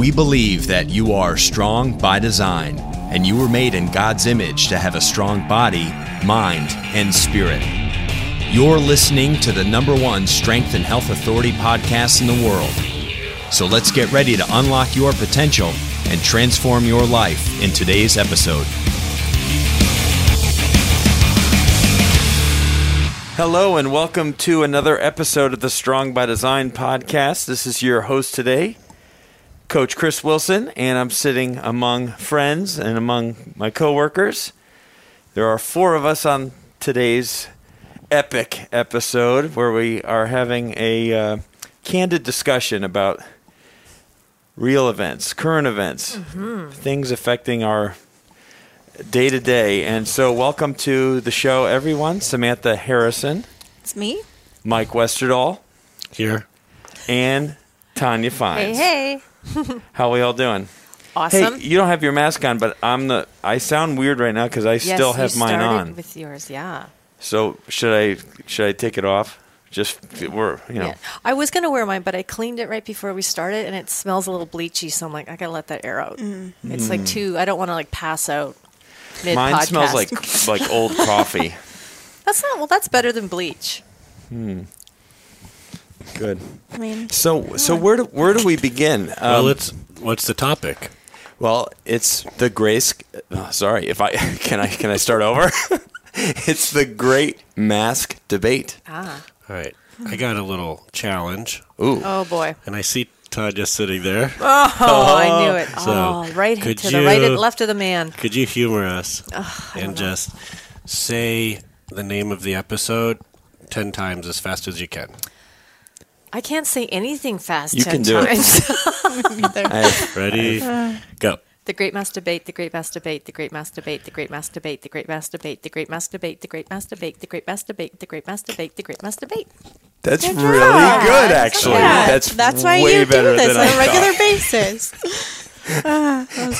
We believe that you are strong by design, and you were made in God's image to have a strong body, mind, and spirit. You're listening to the number one Strength and Health Authority podcast in the world. So let's get ready to unlock your potential and transform your life in today's episode. Hello, and welcome to another episode of the Strong by Design podcast. This is your host today, Coach Chris Wilson, and I'm sitting among friends and among my coworkers. There are four of us on today's epic episode where we are having a uh, candid discussion about real events, current events, things affecting our day to day. And so, welcome to the show, everyone. Samantha Harrison, It's me. Mike Westerdahl, Here. and Tanya Fines. Hey, How are we all doing? Awesome. Hey, you don't have your mask on, but I'm the. I sound weird right now because I yes, still have you mine started on. with yours. Yeah. So should I should I take it off? Just we're you know. yeah. I was gonna wear mine, but I cleaned it right before we started, and it smells a little bleachy. So I'm like, I gotta let that air out. It's like too. I don't want to like pass out. Mid Mm. Mine smells like like old coffee. that's not well. That's better than bleach. Good. I mean, So so where do where do we begin? well, Um, it's what's the topic? Well, it's the grace. oh, sorry, if I can I can I start over? it's the great mask debate. ah. All right. I got a little challenge, Ooh, Oh boy. and I see Tanya sitting there. Oh, I knew it. So, oh, right could to the right and left of the man. Could you humor us and just say the name of the episode ten times as fast as you can? I can't say anything fast. You can ten do it. times. I- Ready? Go. The Great Mass Debate, The Great Mass Debate, The Great Mass Debate, The Great Mass Debate, The Great Mass Debate, The Great Mass Debate, The Great Mass Debate, The Great Mass Debate, The Great Mass Debate, The Great Mass Debate. that's Good really job. good, actually. Yeah, that's that's why way you do this on I a regular thought. basis.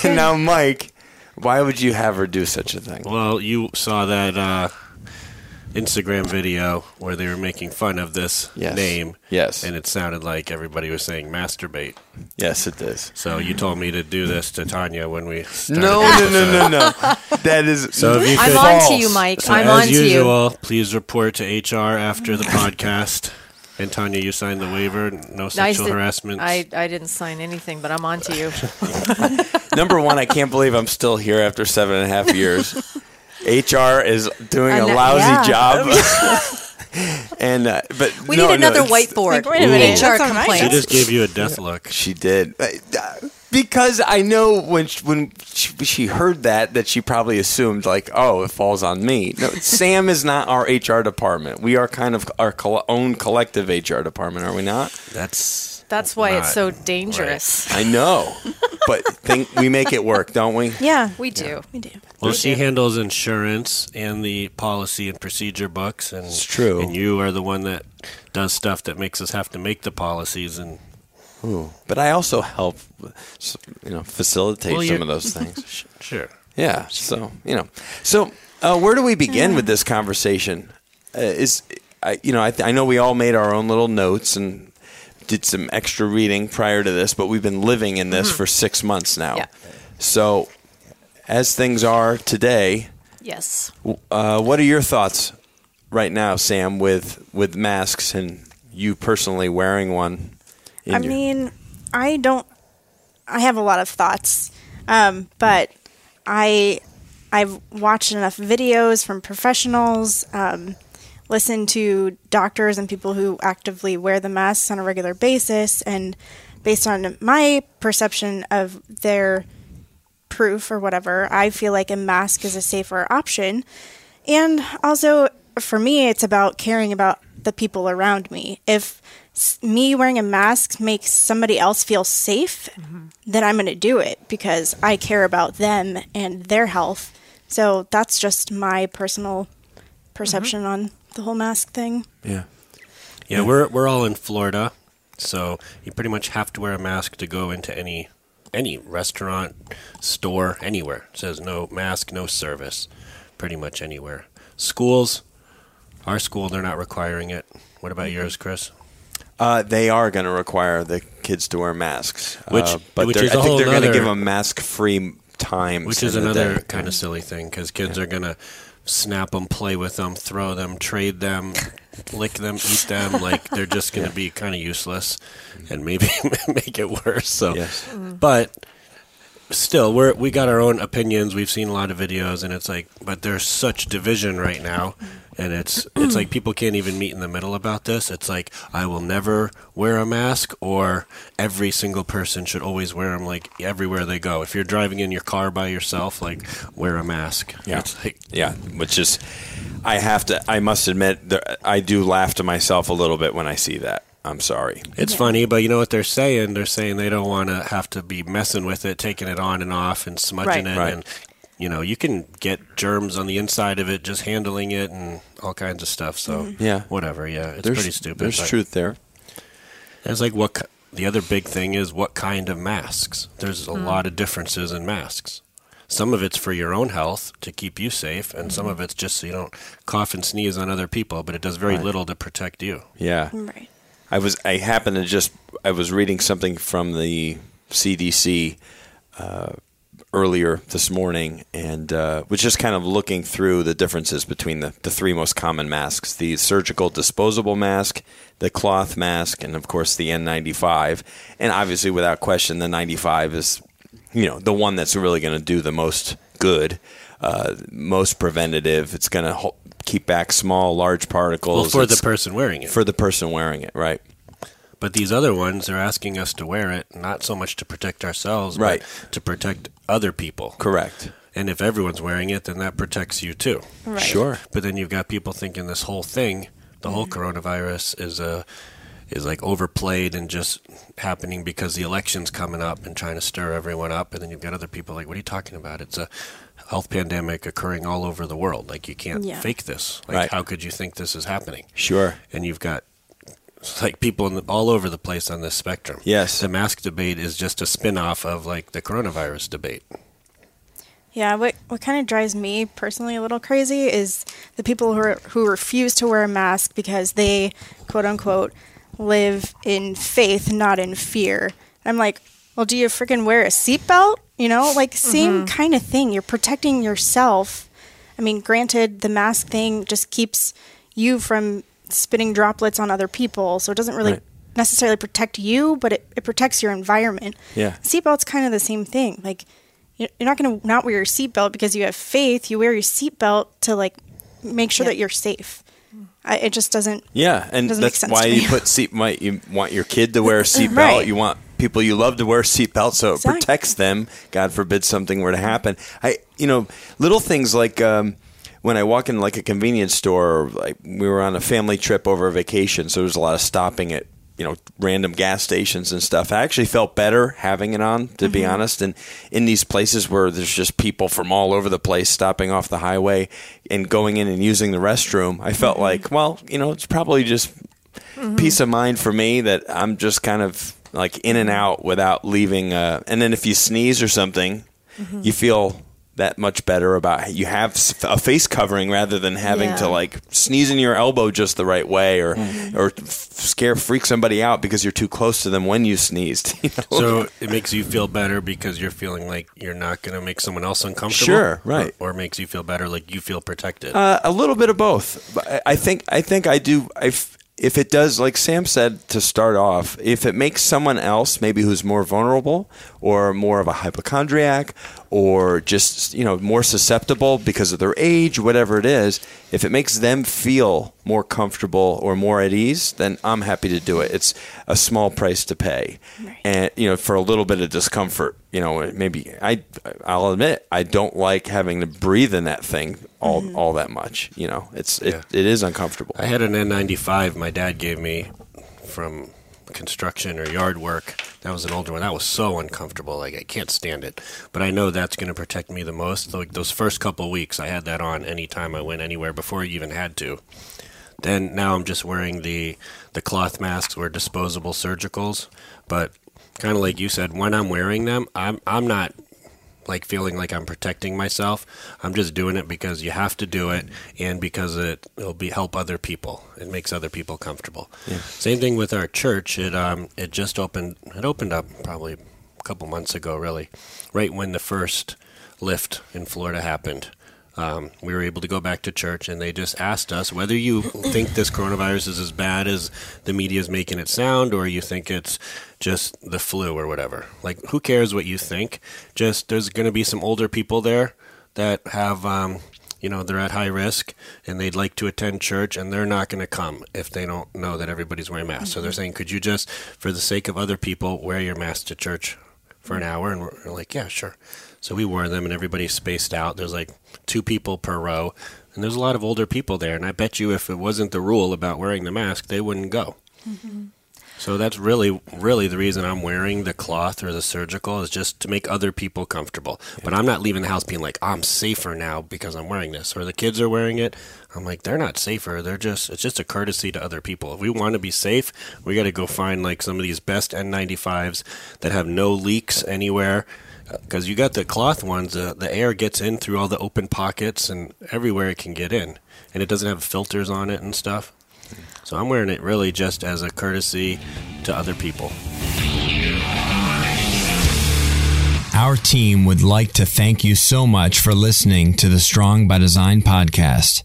now, Mike, why would you have her do such a thing? Well, you saw that uh, Instagram video where they were making fun of this Yes. name. Yes. And it sounded like everybody was saying masturbate. Yes, it is. So you told me to do this to Tanya when we started No, the no, no, no, no. That is So if you I'm could- on to you, Mike. So I'm as on to you. usual, please report to HR after the podcast. And Tanya, you signed the waiver. No I sexual said- harassment. I, I didn't sign anything, but I'm on to you. Number one, I can't believe I'm still here after seven and a half years. HR is doing a know- lousy yeah. job. and uh, but We no, need another it's- whiteboard. Like, wait a minute, HR that's not nice. she just gave you a death look. She did Uh, uh, because I know when she, when she, she heard that that she probably assumed like, oh, it falls on me. No, Sam is not our HR department. We are kind of our col- own collective HR department, are we not? That's That's why it's so Not dangerous. I know, but think we make it work, don't we? Yeah, We do. we do. Well. She handles insurance and the policy and procedure books, and It's true. And you are the one that does stuff that makes us have to make the policies. And Ooh. But I also help, you know, facilitate Well, some of those things. sure, Yeah. So you know, so uh, where do we begin with this conversation? Uh, is I, you know, I, th- I know we all made our own little notes and did some extra reading prior to this, but we've been living in this for six months now. Yeah. So, as things are today, Yes. uh, what are your thoughts right now, Sam, with with masks and you personally wearing one? I your- mean, I don't. I have a lot of thoughts, um, but I I've watched enough videos from professionals, um, listened to doctors and people who actively wear the masks on a regular basis, and based on my perception of their proof or whatever, I feel like a mask is a safer option. And also, for me, it's about caring about the people around me. If me wearing a mask makes somebody else feel safe, mm-hmm. then I'm going to do it because I care about them and their health. So that's just my personal perception mm-hmm. on the whole mask thing. yeah. yeah, we're we're all in Florida, so you pretty much have to wear a mask to go into any any restaurant, store, anywhere. It says no mask, no service, pretty much anywhere. Schools, our school, they're not requiring it. What about yours, Chris? Uh, they are going to require the kids to wear masks, Which- uh, but which is I think they're going to give them mask-free times, Which is another kind of silly thing because kids are going to snap them, play with them, throw them, trade them, lick them, eat them. Like they're just going to be kind of useless and maybe make it worse. So, Yes. but still, we're we got our own opinions. We've seen a lot of videos, and it's like, but there's such division right now, and it's it's like people can't even meet in the middle about this. It's like I will never wear a mask, or every single person should always wear them, like everywhere they go. If you're driving in your car by yourself, like wear a mask. Yeah. It's like, Yeah, which is, I have to. I must admit, there, I do laugh to myself a little bit when I see that. I'm sorry. It's funny, but you know what they're saying? They're saying they don't want to have to be messing with it, taking it on and off, and smudging Right. it. Right. And you know, you can get germs on the inside of it just handling it and all kinds of stuff. So mm-hmm. Yeah. whatever. Yeah, it's there's, pretty stupid. There's truth there. It's like what the other big thing is what kind of masks. There's a lot of mm. differences in masks. Some of it's for your own health to keep you safe, and some mm-hmm. of it's just so you don't cough and sneeze on other people. But it does very Right. little to protect you. Yeah. Right. I was I happened to just I was reading something from the CDC uh, earlier this morning and uh, was just kind of looking through the differences between the, the three most common masks the surgical disposable mask the cloth mask and of course the N95 and obviously without question the 95 is you know the one that's really going to do the most good uh, most preventative. It's going to ho- keep back small large particles. Well, for the person wearing it. for the person wearing it right But these other ones, they're asking us to wear it not so much to protect ourselves, Right. but to protect other people. correct And if everyone's wearing it, then that protects you too. Right. Sure. But then you've got people thinking this whole thing, the whole mm-hmm. coronavirus, is a is like overplayed and just happening because the election's coming up and trying to stir everyone up. And then you've got other people like, "What are you talking about? It's a health pandemic occurring all over the world. Like you can't Yeah. fake this. Like Right. how could you think this is happening?" Sure. and you've got like people in the, all over the place on this spectrum. Yes. the mask debate is just a spin-off of like the coronavirus debate. Yeah, what what kind of drives me personally a little crazy is the people who are, who refuse to wear a mask because they quote unquote live in faith, not in fear. I'm like, well, do you freaking wear a seatbelt? You know, like same mm-hmm. kind of thing. You're protecting yourself. I mean, granted, the mask thing just keeps you from spitting droplets on other people, so it doesn't really Right. necessarily protect you, but it, it protects your environment. Yeah. Seatbelt's kind of the same thing. Like, you're you're not going to not wear your seatbelt because you have faith. You wear your seatbelt to like make sure Yeah. that you're safe. I, it just doesn't. Yeah, and Doesn't make that's sense why you put seat. Why you want your kid to wear a seatbelt. Right. You want people you love to wear seatbelts seatbelt, so it protects them. God forbid something were to happen. I, you know, little things like um, when I walk in like a convenience store. Like we were on a family trip over a vacation, so there was a lot of stopping at you know random gas stations and stuff. I actually felt better having it on, to be mm-hmm. honest. And in these places where there's just people from all over the place stopping off the highway and going in and using the restroom, I felt mm-hmm. like, well, you know, it's probably just mm-hmm. peace of mind for me that I'm just kind of like in and out without leaving. Uh, and then if you sneeze or something, you feel that much better about you have a face covering rather than having to like sneeze in your elbow just the right way or or f- scare freak somebody out because you're too close to them when you sneezed. you know? So it makes you feel better because you're feeling like you're not going to make someone else uncomfortable. Sure, right. Or, or makes you feel better like you feel protected. Uh, a little bit of both. But I- I think I think I do. I f- if it does, like Sam said to start off, if it makes someone else maybe who's more vulnerable or more of a hypochondriac or just you know more susceptible because of their age, whatever it is, if it makes them feel more comfortable or more at ease, then I'm happy to do it. It's a small price to pay, Right. and you know for a little bit of discomfort. You know, maybe I I'll admit I don't like having to breathe in that thing all mm-hmm. all that much. You know, it's it, Yeah. it is uncomfortable. I had an N95 my dad gave me from construction or yard work. That was an older one. That was so uncomfortable. Like I can't stand it. But I know that's going to protect me the most. Like those first couple weeks, I had that on anytime I went anywhere before I even had to. Then now I'm just wearing the the cloth masks or disposable surgicals. But kind of like you said, when I'm wearing them, I'm I'm not like feeling like I'm protecting myself. I'm just doing it because you have to do it, and because it will be help other people. It makes other people comfortable. Same thing with our church. It um it just opened. It opened up probably a couple months ago, really, right when the first lift in Florida happened. Um, we were able to go back to church, and they just asked us whether you think this coronavirus is as bad as the media is making it sound, or you think it's just the flu or whatever. Like, who cares what you think? Just there's going to be some older people there that have, um, you know, they're at high risk and they'd like to attend church, and they're not going to come if they don't know that everybody's wearing masks. So they're saying, could you just, for the sake of other people, wear your mask to church for an hour? And we're like, yeah, sure. So we wore them, and everybody's spaced out. There's like two people per row, and there's a lot of older people there. And I bet you, if it wasn't the rule about wearing the mask, they wouldn't go. Mm-hmm. So that's really, really the reason I'm wearing the cloth or the surgical is just to make other people comfortable. But I'm not leaving the house being like, I'm safer now because I'm wearing this, or the kids are wearing it. I'm like, they're not safer. They're just, it's just a courtesy to other people. If we want to be safe, we got to go find like some of these best N95s that have no leaks anywhere. Because you got the cloth ones, uh, the air gets in through all the open pockets and everywhere it can get in, and it doesn't have filters on it and stuff. So I'm wearing it really just as a courtesy to other people. Our team would like to thank you so much for listening to the Strong by Design podcast.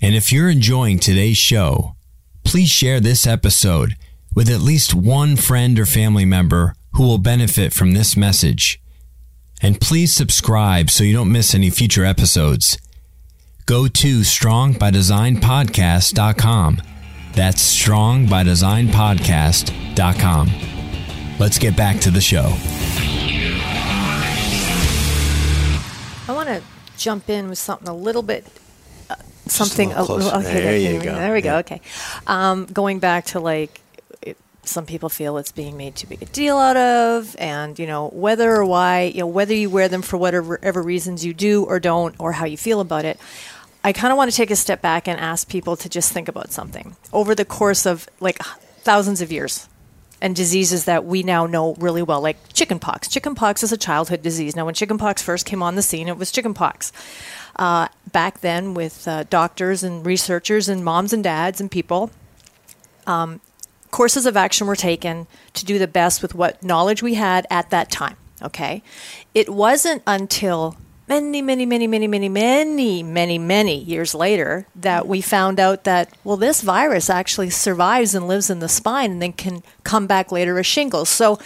And if you're enjoying today's show, please share this episode with at least one friend or family member who will benefit from this message. And please subscribe so you don't miss any future episodes. Go to strongbydesignpodcast.com. That's strongbydesignpodcast.com. Let's get back to the show. I want to jump in with something a little bit, uh, something. a little closer. okay, There you okay, go. There we go. Okay, um, going back to like. Some people feel it's being made too big a deal out of, and you know whether or why, you know whether you wear them for whatever reasons you do or don't, or how you feel about it. I kind of want to take a step back and ask people to just think about something over the course of like thousands of years and diseases that we now know really well, like chickenpox. Chickenpox is a childhood disease. Now, when chickenpox first came on the scene, it was chickenpox. Uh, back then, with uh, doctors and researchers and moms and dads and people, um, courses of action were taken to do the best with what knowledge we had at that time. Okay, it wasn't until many, many, many, many, many, many, many, many years later that we found out that well, this virus actually survives and lives in the spine and then can come back later as shingles. So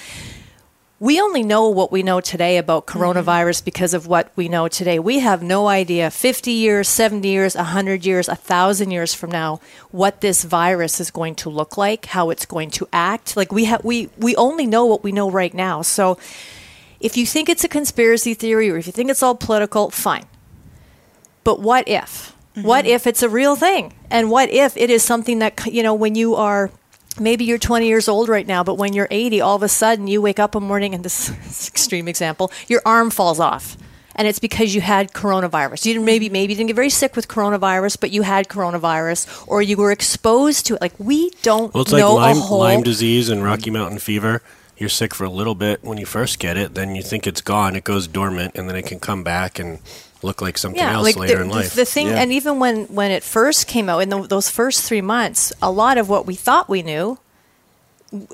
we only know what we know today about mm-hmm. coronavirus because of what we know today. We have no idea 50 years, 70 years, 100 years, 1,000 years from now what this virus is going to look like, how it's going to act. Like we have we we only know what we know right now. So if you think it's a conspiracy theory or if you think it's all political, fine. But what if? What mm-hmm. if it's a real thing? And what if it is something that, you know, when you are maybe you're 20 years old right now, but when you're 80, all of a sudden you wake up one morning and this is extreme example, your arm falls off. And it's because you had coronavirus. You didn't maybe maybe you didn't get very sick with coronavirus, but you had coronavirus, or you were exposed to it. Like we don't Well, it's like know Lyme, a whole. Lyme disease and Rocky Mountain fever. You're sick for a little bit when you first get it, then you think it's gone, it goes dormant, and then it can come back and look like something else like later the, in the- life. The thing, Yeah. and even when when it first came out in the, those first three months, a lot of what we thought we knew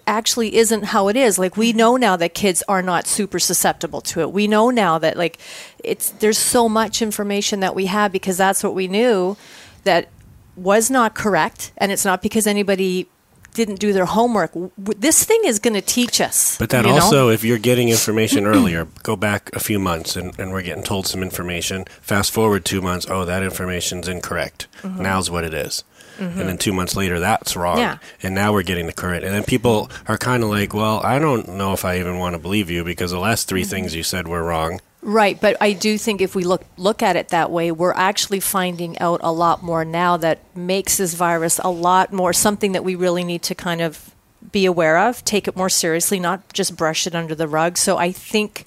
actually isn't how it is. Like we mm-hmm. know now that kids are not super susceptible to it. We know now that like it's there's so much information that we have because that's what we knew that was not correct, and it's not because anybody didn't do their homework. This thing is going to teach us. But then you know? also, if you're getting information earlier, go back a few months and, and we're getting told some information. Fast forward two months, oh, that information's incorrect. Now's what it is. And then two months later, that's wrong. Mm-hmm. Yeah. And now we're getting the current. And then people are kind of like, well, I don't know if I even want to believe you because the last 3 Mm-hmm. things you said were wrong. Right, but I do think if we look look at it that way, we're actually finding out a lot more now that makes this virus a lot more something that we really need to kind of be aware of, take it more seriously, not just brush it under the rug. So I think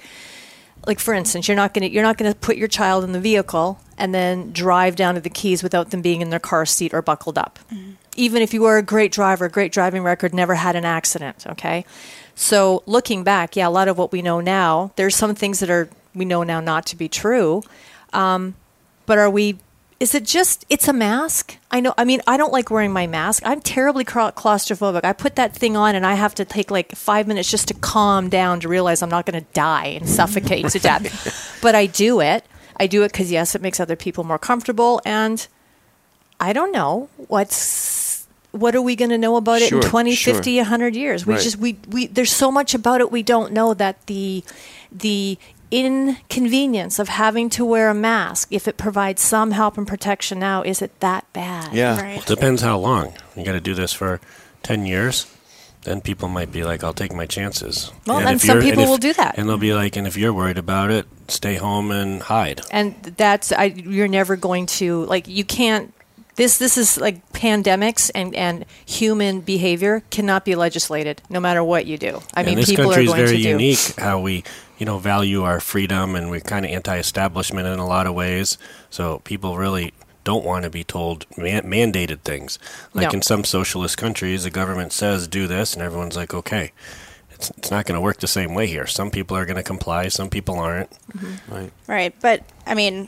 like for instance, you're not going to you're not going to put your child in the vehicle and then drive down to the keys without them being in their car seat or buckled up. Mm-hmm. Even if you were a great driver, great driving record, never had an accident, okay? So looking back, yeah, a lot of what we know now, there's some things that are we know now not to be true. Um, but are we? Is it just? It's a mask. I know. I mean, I don't like wearing my mask. I'm terribly claustrophobic. I put that thing on, and I have to take like five minutes just to calm down to realize I'm not going to die and suffocate to death. But I do it. I do it because yes, it makes other people more comfortable, and I don't know what's what are we going to know about Sure, it in 20 sure. 50 100 years we Right. just we, we there's so much about it we don't know that the the inconvenience of having to wear a mask if it provides some help and protection now is it that bad Yeah. Right. Depends how long. You got to do this for 10 years. Then people might be like, I'll take my chances. Well, And and some you're- and people if- will do that. And they'll be like, and if you're worried about it, stay home and hide. and that's I, you're never going to like you can't this this is like pandemics and and human behavior cannot be legislated no matter what you do i mean and this people are country is going very to do unique how we, you know, value our freedom and we're kind of anti-establishment in a lot of ways. So people really don't want to be told man- mandated things. Like No. in some socialist countries, the government says do this, and everyone's like, okay. It's, it's not going to work the same way here. Some people are going to comply, some people aren't. Mm-hmm. Right. Right, but I mean,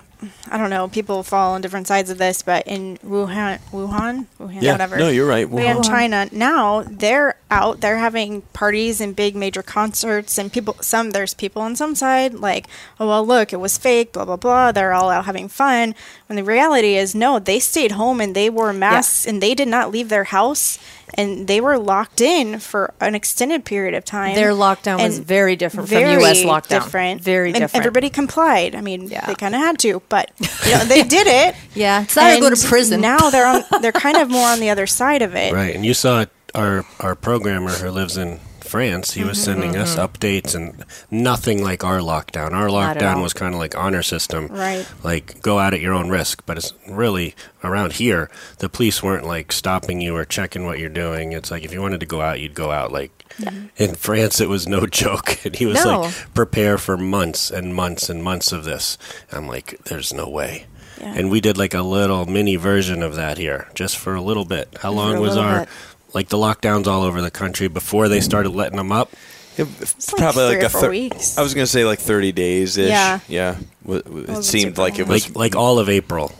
I don't know. People fall on different sides of this, but in Wuhan, Wuhan, Wuhan, Yeah. whatever. No, you're right. In Wuhan. China now, they're out. They're having parties and big major concerts, and people. Some there's people on some side like, oh well, look, it was fake. Blah blah blah. They're all out having fun. When the reality is, no, they stayed home and they wore masks and they did not leave their house. And they were locked in for an extended period of time. Their lockdown was very different from very US lockdown. Different, Very And different. Everybody complied. I mean, Yeah. they kind of had to, but you know, they did it. Yeah, it's not to go to prison. Now they're on. They're kind of more on the other side of it. Right, and you saw our our programmer who lives in France. He was Mm-hmm, sending us updates and nothing like our lockdown. Our lockdown was kind of like honor system, Right. Like go out at your own risk. But it's really around here, the police weren't like stopping you or checking what you're doing. It's like if you wanted to go out, you'd go out. Like in France, it was no joke, and he was No. like prepare for months and months and months of this. I'm like, there's no way. Yeah. And we did like a little mini version of that here, just for a little bit. How long was our bit. Like the lockdowns all over the country before they started letting them up? It- like probably three like or a four thir- weeks. I was going to say like 30 days ish. Yeah. Yeah. W- w- It Wasn't seemed like it was Like like all of April,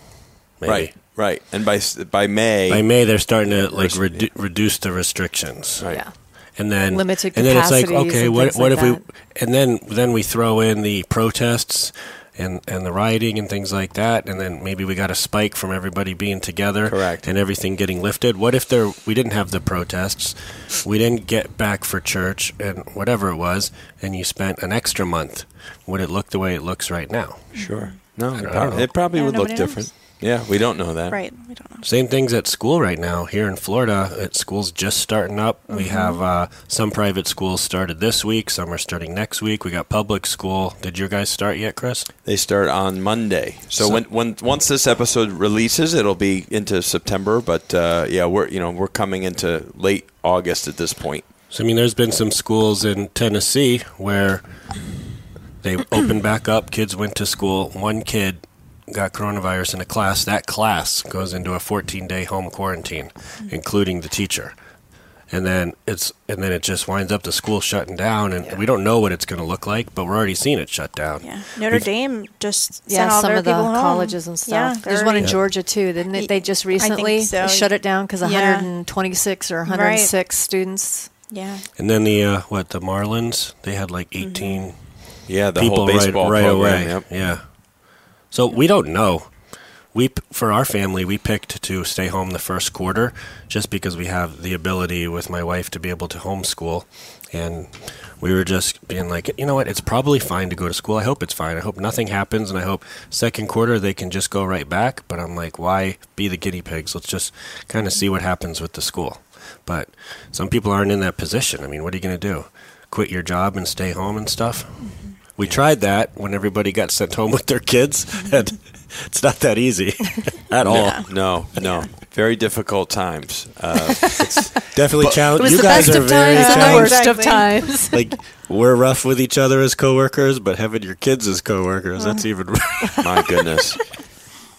maybe. right. Right. And by by May, By May, they're starting to like Rest- redu- reduce the restrictions, right. yeah and then Limited and then it's like okay, what what like if we and then then we throw in the protests and and the rioting and things like that, and then maybe we got a spike from everybody being together, Correct. and everything getting lifted. What if there we didn't have the protests, we didn't get back for church and whatever it was, and you spent an extra month? Would it look the way it looks right now? Sure. Mm-hmm. No, it don't probably, know. it probably Yeah, would look knows. different. Yeah, we don't know that. Right. We don't know. Same things at school right now here in Florida. At school's just starting up. We have uh, some private schools started this week. Some are starting next week. We got public school. Did your guys start yet, Chris? They start on Monday. So, So- when, when once this episode releases, it'll be into September. But uh, yeah, we're you know we're coming into late August at this point. So I mean, there's been some schools in Tennessee where they opened back up. Kids went to school. One kid got coronavirus in a class. That class goes into a 14-day home quarantine, including the teacher. And then it's and then it just winds up the school shutting down, and we don't know what it's going to look like, but we're already seeing it shut down. Yeah. Notre We've- Dame just yeah sent all some their of the home. colleges and stuff Yeah, there's one in already- georgia too didn't they, they just recently so. shut it down because Yeah. 126 or 106 students Yeah. And then the uh, what the Marlins? They had like 18 Yeah, the people whole right, baseball right program. away. Yep. Yeah. So we don't know. We for our family, we picked to stay home the first quarter, just because we have the ability with my wife to be able to homeschool, and we were just being like, you know what, it's probably fine to go to school. I hope it's fine. I hope nothing happens, and I hope second quarter they can just go right back. But I'm like, why be the guinea pigs? Let's just kind of see what happens with the school. But some people aren't in that position. I mean, what are you going to do? Quit your job and stay home and stuff? We tried that when everybody got sent home with their kids, and it's not that easy at all. No, no, very difficult times. Uh, Definitely it challenge. was You the guys best are of very times and the worst of times Like we're rough with each other as coworkers, but having your kids as coworkers, that's even. my goodness.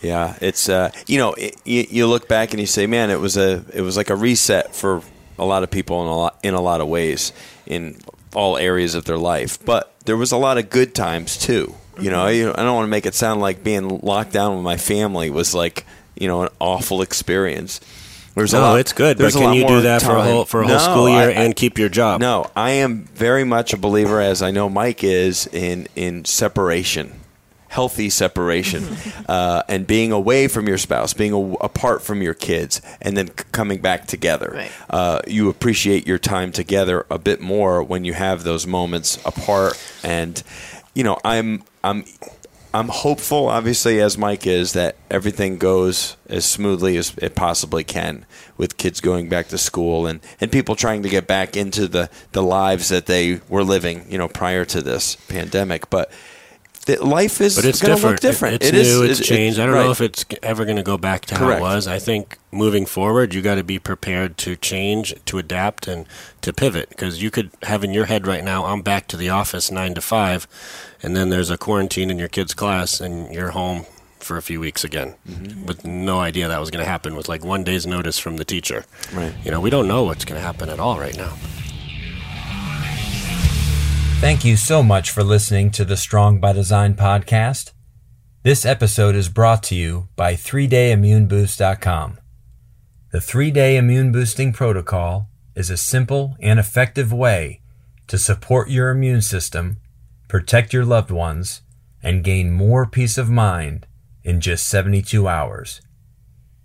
Yeah, it's uh, you know it, you, you look back and you say, man, it was a it was like a reset for a lot of people in a lot in a lot of ways in all areas of their life. But there was a lot of good times too. You know, mm-hmm. I, I don't want to make it sound like being locked down with my family was like you know an awful experience. There's a No, lot- it's good. But can you do that for a whole for a whole No, school year I- I- and keep your job? no, I am very much a believer, as I know Mike is, in in separation, healthy separation, uh, and being away from your spouse, being a, apart from your kids, and then c- coming back together. Right. Uh, you appreciate your time together a bit more when you have those moments apart, and you know, I'm I'm. I'm hopeful, obviously, as Mike is, that everything goes as smoothly as it possibly can with kids going back to school and, and people trying to get back into the, the lives that they were living, you know, prior to this pandemic. But the, life is But it's going to different. look different. It's It is- new. it's it- changed. I don't right. know if it's ever going to go back to how it was. I think moving forward, you got to be prepared to change, to adapt, and to pivot. Because you could have in your head right now, I'm back to the office nine to five, and then there's a quarantine in your kid's class, and you're home for a few weeks again, Mm-hmm. with no idea that was going to happen. With like one day's notice from the teacher. Right. You know, we don't know what's going to happen at all right now. Thank you so much for listening to the Strong by Design podcast. This episode is brought to you by 3dayimmuneboost.com. The 3-day immune boosting protocol is a simple and effective way to support your immune system, protect your loved ones, and gain more peace of mind in just 72 hours.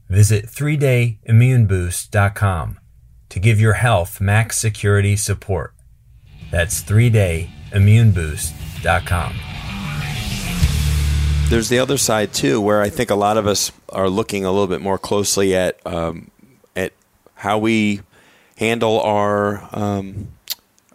Visit 3dayimmuneboost.com to give your health max security support. That's 3dayimmuneboost.com. there's the other side too, where I think a lot of us are looking a little bit more closely at um, at how we handle our um,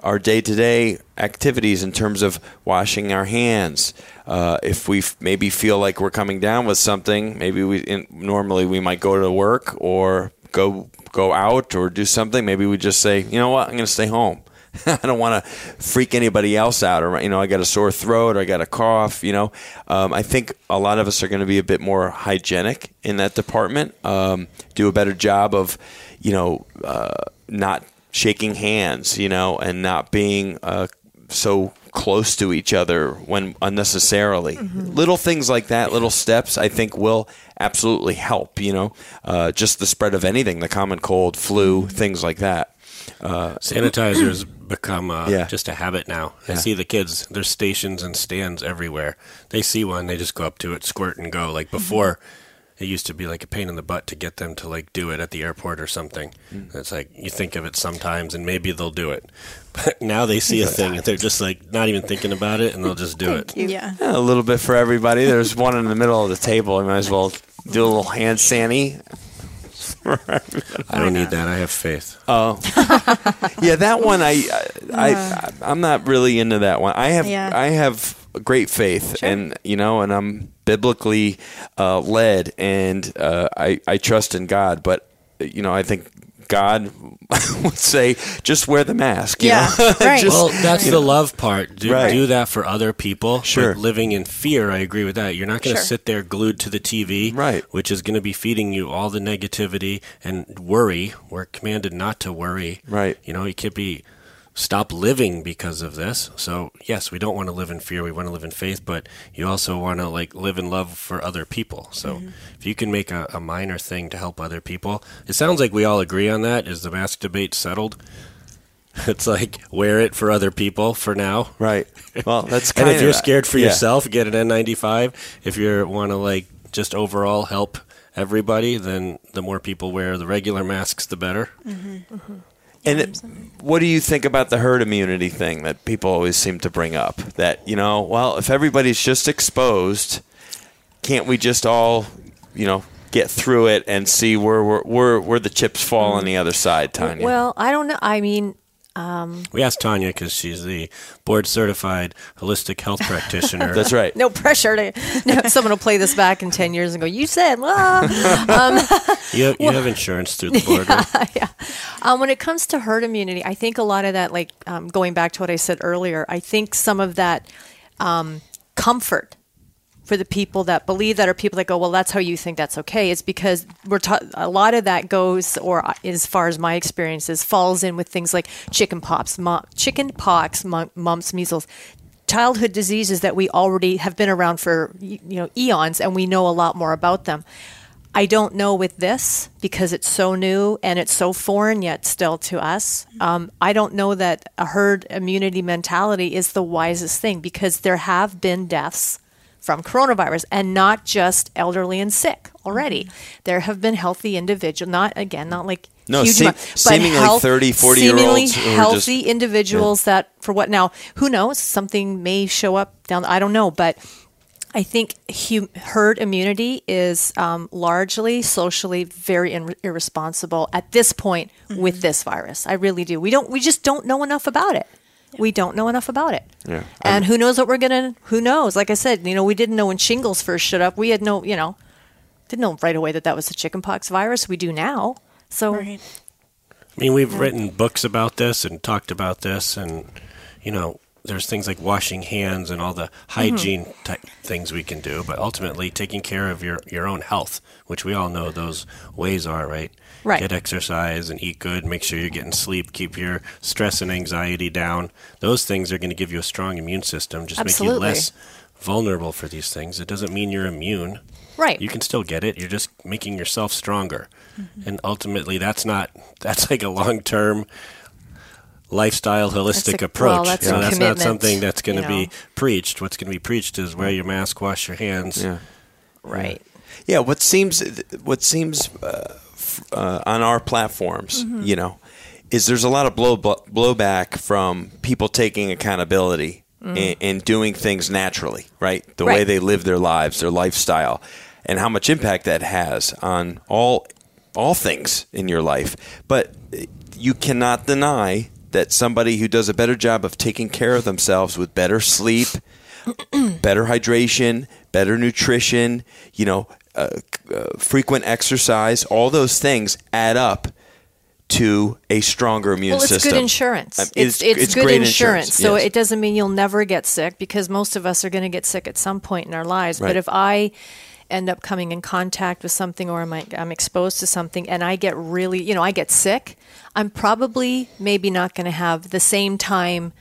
our day to day activities in terms of washing our hands. Uh, if we f- maybe feel like we're coming down with something, maybe we in, normally we might go to work or go go out or do something. Maybe we just say, you know what, I'm going to stay home. I don't want to freak anybody else out, or you know, I got a sore throat, or I got a cough. You know, um, I think a lot of us are going to be a bit more hygienic in that department. Um, do a better job of, you know, uh, not shaking hands, you know, and not being uh, so close to each other when unnecessarily. Little things like that, little steps, I think will absolutely help. You know, uh, just the spread of anything, the common cold, flu, things like that. Uh, sanitizers become uh, Yeah. just a habit now. I Yeah. see the kids. There's stations and stands everywhere. They see one, they just go up to it, squirt, and go. Like mm-hmm. before, it used to be like a pain in the butt to get them to like do it at the airport or something. Mm. It's like you think of it sometimes, and maybe they'll do it. But now they see a thing, and they're just like not even thinking about it, and they'll just do it. Yeah. Yeah, a little bit for everybody. There's one in the middle of the table. I might as well do a little hand sanny. I don't need that. I have faith. Oh, yeah, that one I, I, I, I'm not really into that one. I have, Yeah. I have great faith, and you know, and I'm biblically uh, led, and uh, I, I trust in God. But you know, I think God would say, just wear the mask. You Yeah, know? right. Just- Well, that's the love part. Do, Right. do that for other people. Sure. But living in fear, I agree with that. You're not going to Sure. sit there glued to the TV, Right. Which is going to be feeding you all the negativity and worry. We're commanded not to worry, Right. You know, you can't be stop living because of this. So yes, we don't want to live in fear. We want to live in faith, but you also want to like live in love for other people. So mm-hmm. if you can make a, a minor thing to help other people, it sounds like we all agree on that. Is the mask debate settled? It's like wear it for other people for now. right. Well, that's And if you're scared for yeah. yourself, get an N95. If you want to like just overall help everybody, then the more people wear the regular masks, the better. Mm-hmm. Mm-hmm. And it, what do you think about the herd immunity thing that people always seem to bring up? That you know, well, if everybody's just exposed, can't we just all, you know, get through it and see where where where, where the chips fall on mm-hmm. the other side, Tanya? Well, I don't know. I mean, We asked Tanya because she's the board certified holistic health practitioner. that's right. no pressure to. No, someone will play this back in ten years and go, "You said." Ah. You have, you have insurance through the board. right? Um, when it comes to herd immunity, I think a lot of that, like um, going back to what I said earlier, I think some of that um, comfort for the people that believe that, or people that go, well, that's how you think that's okay. It's because we're ta- a lot of that goes, or uh, as far as my experiences, falls in with things like chicken mu- chicken pox, mu- mumps, measles. childhood diseases that we already have been around for you know eons, and we know a lot more about them. I don't know with this because it's so new and it's so foreign yet still to us. Um, I don't know that a herd immunity mentality is the wisest thing because there have been deaths from coronavirus and not just elderly and sick already. There have been healthy individuals, not again, not like No, huge seem- amount, but seemingly health- 30, 40 year seemingly olds who healthy just- individuals that for what now? Who knows? Something may show up down. I don't know, but I think hu- herd immunity is um, largely socially very ir- irresponsible at this point with this virus. I really do. We don't. We just don't know enough about it. We don't know enough about it. Yeah. And who knows what we're gonna? Who knows? Like I said, you know, we didn't know when shingles first showed up. We had no, you know, didn't know right away that that was the chickenpox virus. We do now. So Right. I mean, we've written books about this and talked about this, and you know, there's things like washing hands and all the hygiene type things we can do, but ultimately taking care of your your own health, which we all know those ways are right. Right. Get exercise and eat good. Make sure you're getting sleep. Keep your stress and anxiety down. Those things are going to give you a strong immune system. Just make you less vulnerable for these things. It doesn't mean you're immune. right. You can still get it. You're just making yourself stronger. Mm-hmm. And ultimately that's not that's like a long-term lifestyle holistic That's a- approach. well, that's so a that's not something that's going to you be preached. What's going to be preached is wear your mask, wash your hands. Yeah. right. Yeah, what seems what seems uh, f- uh, on our platforms, Mm-hmm. you know, is there's a lot of blow blowback from people taking accountability and, and doing things naturally, right? The way Mm. They live their lives, their lifestyle, and how much impact that has on all all things in your life. But you cannot deny that somebody who does a better job of taking care of themselves with better sleep, better hydration, better nutrition, you know, uh, uh, frequent exercise, all those things add up to a stronger immune Well, it's system. good insurance. Uh, it's, it's, good great insurance. So yes. it doesn't mean you'll never get sick because most of us are going to get sick at some point in our lives. Right. But if I end up coming in contact with something or I'm, I'm exposed to something and I get really, you know, I get sick, I'm probably maybe not going to have the same time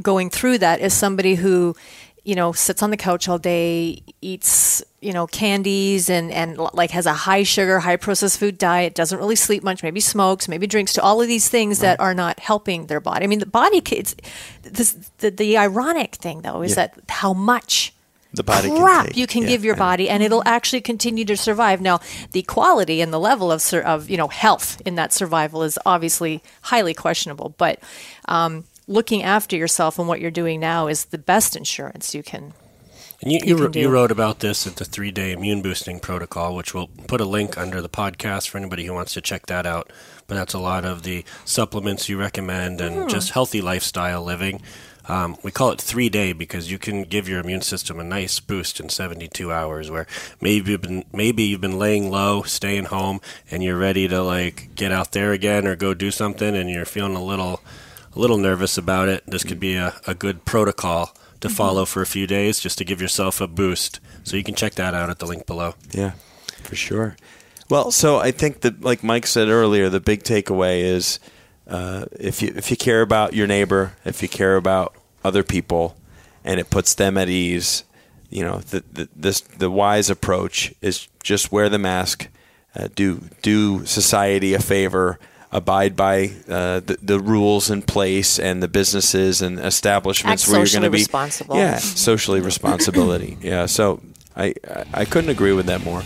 going through that as somebody who you know sits on the couch all day eats you know candies and and like has a high sugar high processed food diet doesn't really sleep much maybe smokes maybe drinks to all of these things that are not helping their body i mean the body it's this the, the ironic thing though is Yeah. that how much The body can crap take. you can Yeah, give your body and it'll actually continue to survive now the quality and the level of sur- of you know health in that survival is obviously highly questionable but um, looking after yourself and what you're doing now is the best insurance you can And you, you you, can wrote- you wrote about this at the three day immune boosting protocol, which we'll put a link under the podcast for anybody who wants to check that out. But that's a lot of the supplements you recommend and just healthy lifestyle living. Um, we call it three day because you can give your immune system a nice boost in 72 hours where maybe you've been, maybe you've been laying low, staying home, and you're ready to like get out there again or go do something and you're feeling a little, a little nervous about it. This could be a, a good protocol to follow for a few days just to give yourself a boost. So you can check that out at the link below. Yeah, for sure. Well, so I think that, like Mike said earlier, the big takeaway is uh, if you if you care about your neighbor, if you care about other people, and it puts them at ease, you know, the, the this the wise approach is just wear the mask, uh, do do society a favor, abide by uh, the, the rules in place and the businesses and establishments Act where you're going to be responsible. Yeah, socially responsibility. Yeah, so I I- I couldn't agree with that more.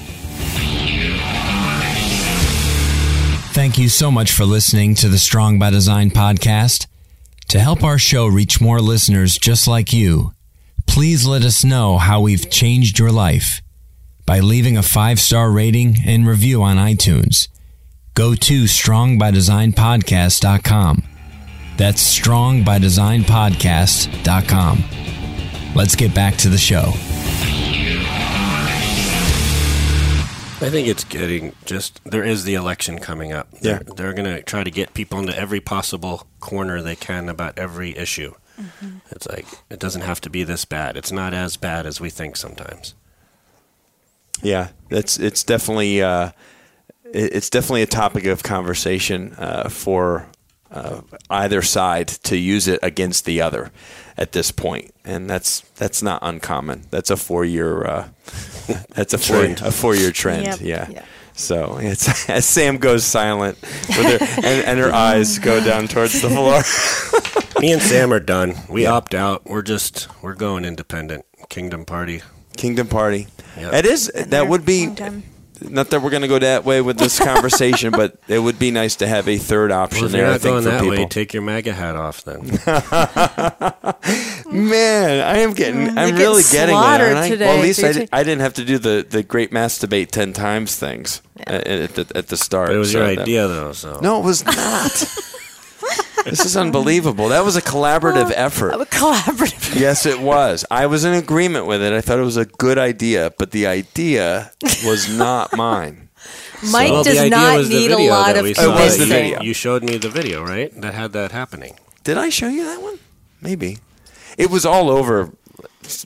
Thank you so much for listening to the Strong by Design podcast. To help our show reach more listeners just like you, please let us know how we've changed your life by leaving a five star rating and review on iTunes. Go to strongbydesignpodcast.com. That's strongbydesignpodcast.com. Let's get back to the show. I think it's getting just there is the election coming up. Yeah. They're, they're going to try to get people into every possible corner they can about every issue. It's like it doesn't have to be this bad. It's not as bad as we think sometimes. Yeah, it's it's definitely uh, it's definitely a topic of conversation uh, for uh, either side to use it against the other at this point, and that's that's not uncommon. That's a four year uh, that's a four, a four-year trend. Yep. Yeah. Yeah. So it's as Sam goes silent, with her, and, and her eyes go down towards the floor. Me and Sam are done. We opt out. We're just we're going independent. Kingdom Party. Kingdom Party. Yep. It is. That would be. Long time. Not that we're going to go that way with this conversation, but it would be nice to have a third option Well, if there. you're I not think going for that people. way, take your MAGA hat off then. Man, I am getting. I'm You're really getting getting there. aren't I? today. Well, at least I, You're di- ta- I didn't have to do the, the great masturbate ten times things at, uh, at, the, at the start. But it was so your that- idea though, so No, it was not. this is unbelievable. That was a collaborative effort. A collaborative. Yes, it was. I was in agreement with it. I thought it was a good idea, but the idea was not mine. Mike Well, the does idea not was the need a video lot that of we It was the You- video. You showed me the video, right? That had that happening. Did I show you that one? Maybe. It was all over.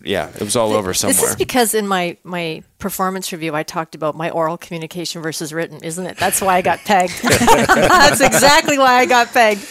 Yeah, it was all over somewhere. This somewhere. is because in my my performance review, I talked about my oral communication versus written, isn't it? That's why I got pegged. That's exactly why I got pegged.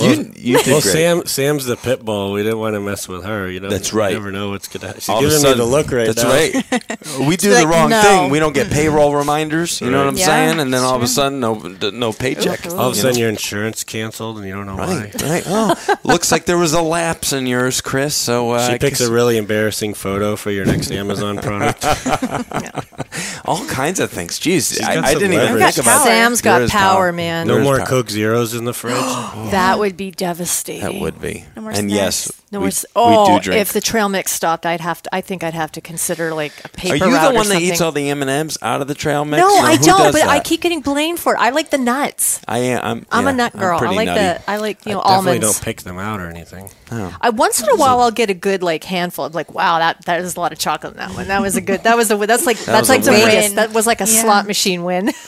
you, you did Well, great. Sam, Sam's the pit bull. We didn't want to mess with her. You know, That's you right. never know what's gonna. She's All of a giving sudden- me the look right That's now. right. We do like, the wrong no. thing. We don't get payroll reminders. You know what I'm Yeah, saying? And then all of a sudden, no, no paycheck. Ooh. All of a sudden, know? your insurance canceled, and you don't know Right, why. right. Oh, looks like there was a lapse in yours, Chris. So uh, She I picks guess a really embarrassing photo for your next Amazon product. all kinds of things. Jeez, I, I didn't even leverage. think about that. Sam's There got is power, man. No There is more power. Coke Zeros in the fridge. That would be devastating. That would be. No more and yes, snacks. No we, more. we oh, do drink. if the trail mix stopped, I'd have to. I think I'd have to consider like a paper Are you route the one that eats all the M and M's out of the trail mix? no, or I don't. does But I keep getting blamed for it. I like the nuts. I am. I'm, I'm yeah, a nut I'm girl. I like nutty. the. I like you know I definitely almonds. don't pick them out or anything. I once in a while I'll get a good like handful. of like, wow, that that is a lot of chocolate in that one. That was a good. That was a. That's like that's was a like win. Vegas. That was like a Yeah. slot machine win.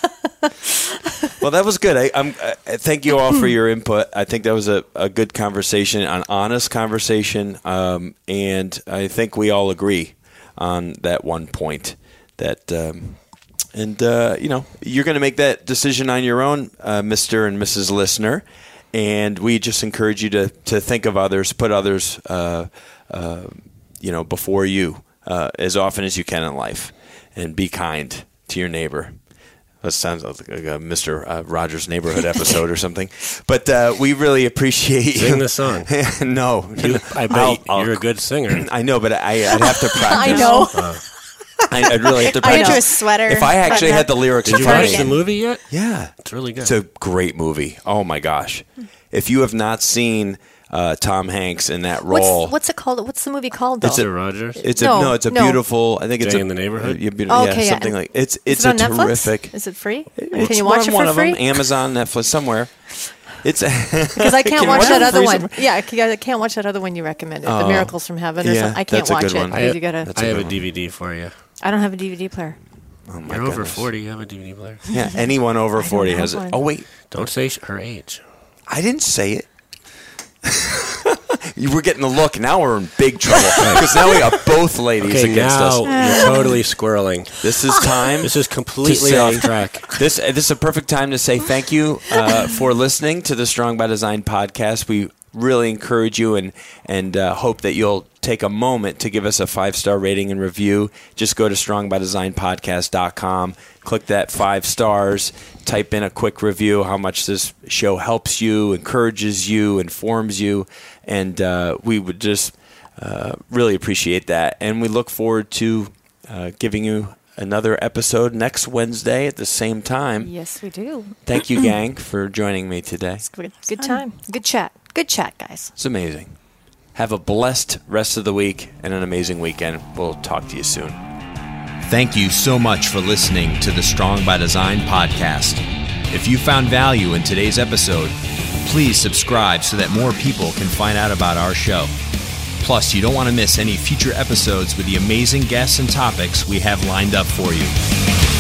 Well, that was good. I, I'm. Uh, thank you all for your input. I think that was a, a good conversation, an honest conversation, um, and I think we all agree on that one point. That um, and uh, you know you're going to make that decision on your own, uh, Mister and Mrs. Listener, and we just encourage you to to think of others, put others, uh, uh, you know, before you uh, as often as you can in life, and be kind to your neighbor. That sounds like a Mr. Uh, Rogers Neighborhood episode or something. But uh, we really appreciate you. Sing the song. no, You, I bet I'll- I'll- you're a good singer. I know, but I, I'd have to practice. I know. I, would really have to I practice. know. Into a sweater. If I actually had the lyrics Did you front watch the movie yet? yeah, It's really good. it's a great movie. Oh my gosh! If you have not seen uh, Tom Hanks in that role, What's what's it called? What's the movie called? Though? Mr. Rogers. it's No, a no, it's a no. beautiful. I think it's Day a, in the Neighborhood? yeah, Oh, okay, yeah. something like it's it's it on a Netflix? terrific. Is it free? It's Can you watch on it one for of free? them, Amazon, Netflix, somewhere. It's Because I can't Can watch watch that other one. somewhere? Yeah, I can't, watch that other one you recommended, Oh. The Miracles from Heaven. Or Yeah, something. I can't that's a watch good it one. because you gotta. That's I have a. DVD for you. I don't have a DVD player. Oh my You're over 40. You have a DVD player. Yeah, anyone over forty has it. Oh wait, Don't say her age. I didn't say it. You were getting the look. Now we're in big trouble because now we got both ladies Okay, against now us. you're totally squirreling. This is time. This is completely off track. This this is a perfect time to say thank you uh, for listening to the Strong by Design podcast. We really encourage you and and uh, hope that you'll take a moment to give us a five star rating and review. Just go to strongbydesignpodcast.com, click that five stars, type in a quick review how much this show helps you, encourages you, informs you, and uh, we would just uh, really appreciate that. And we look forward to uh, giving you another episode next Wednesday at the same time. Yes, we do. Thank you, gang, for joining me today. Good, good time. Good chat. Good chat, guys. It's amazing. Have a blessed rest of the week and an amazing weekend. We'll talk to you soon. Thank you so much for listening to the Strong by Design podcast. If you found value in today's episode, please subscribe so that more people can find out about our show. Plus, you don't want to miss any future episodes with the amazing guests and topics we have lined up for you.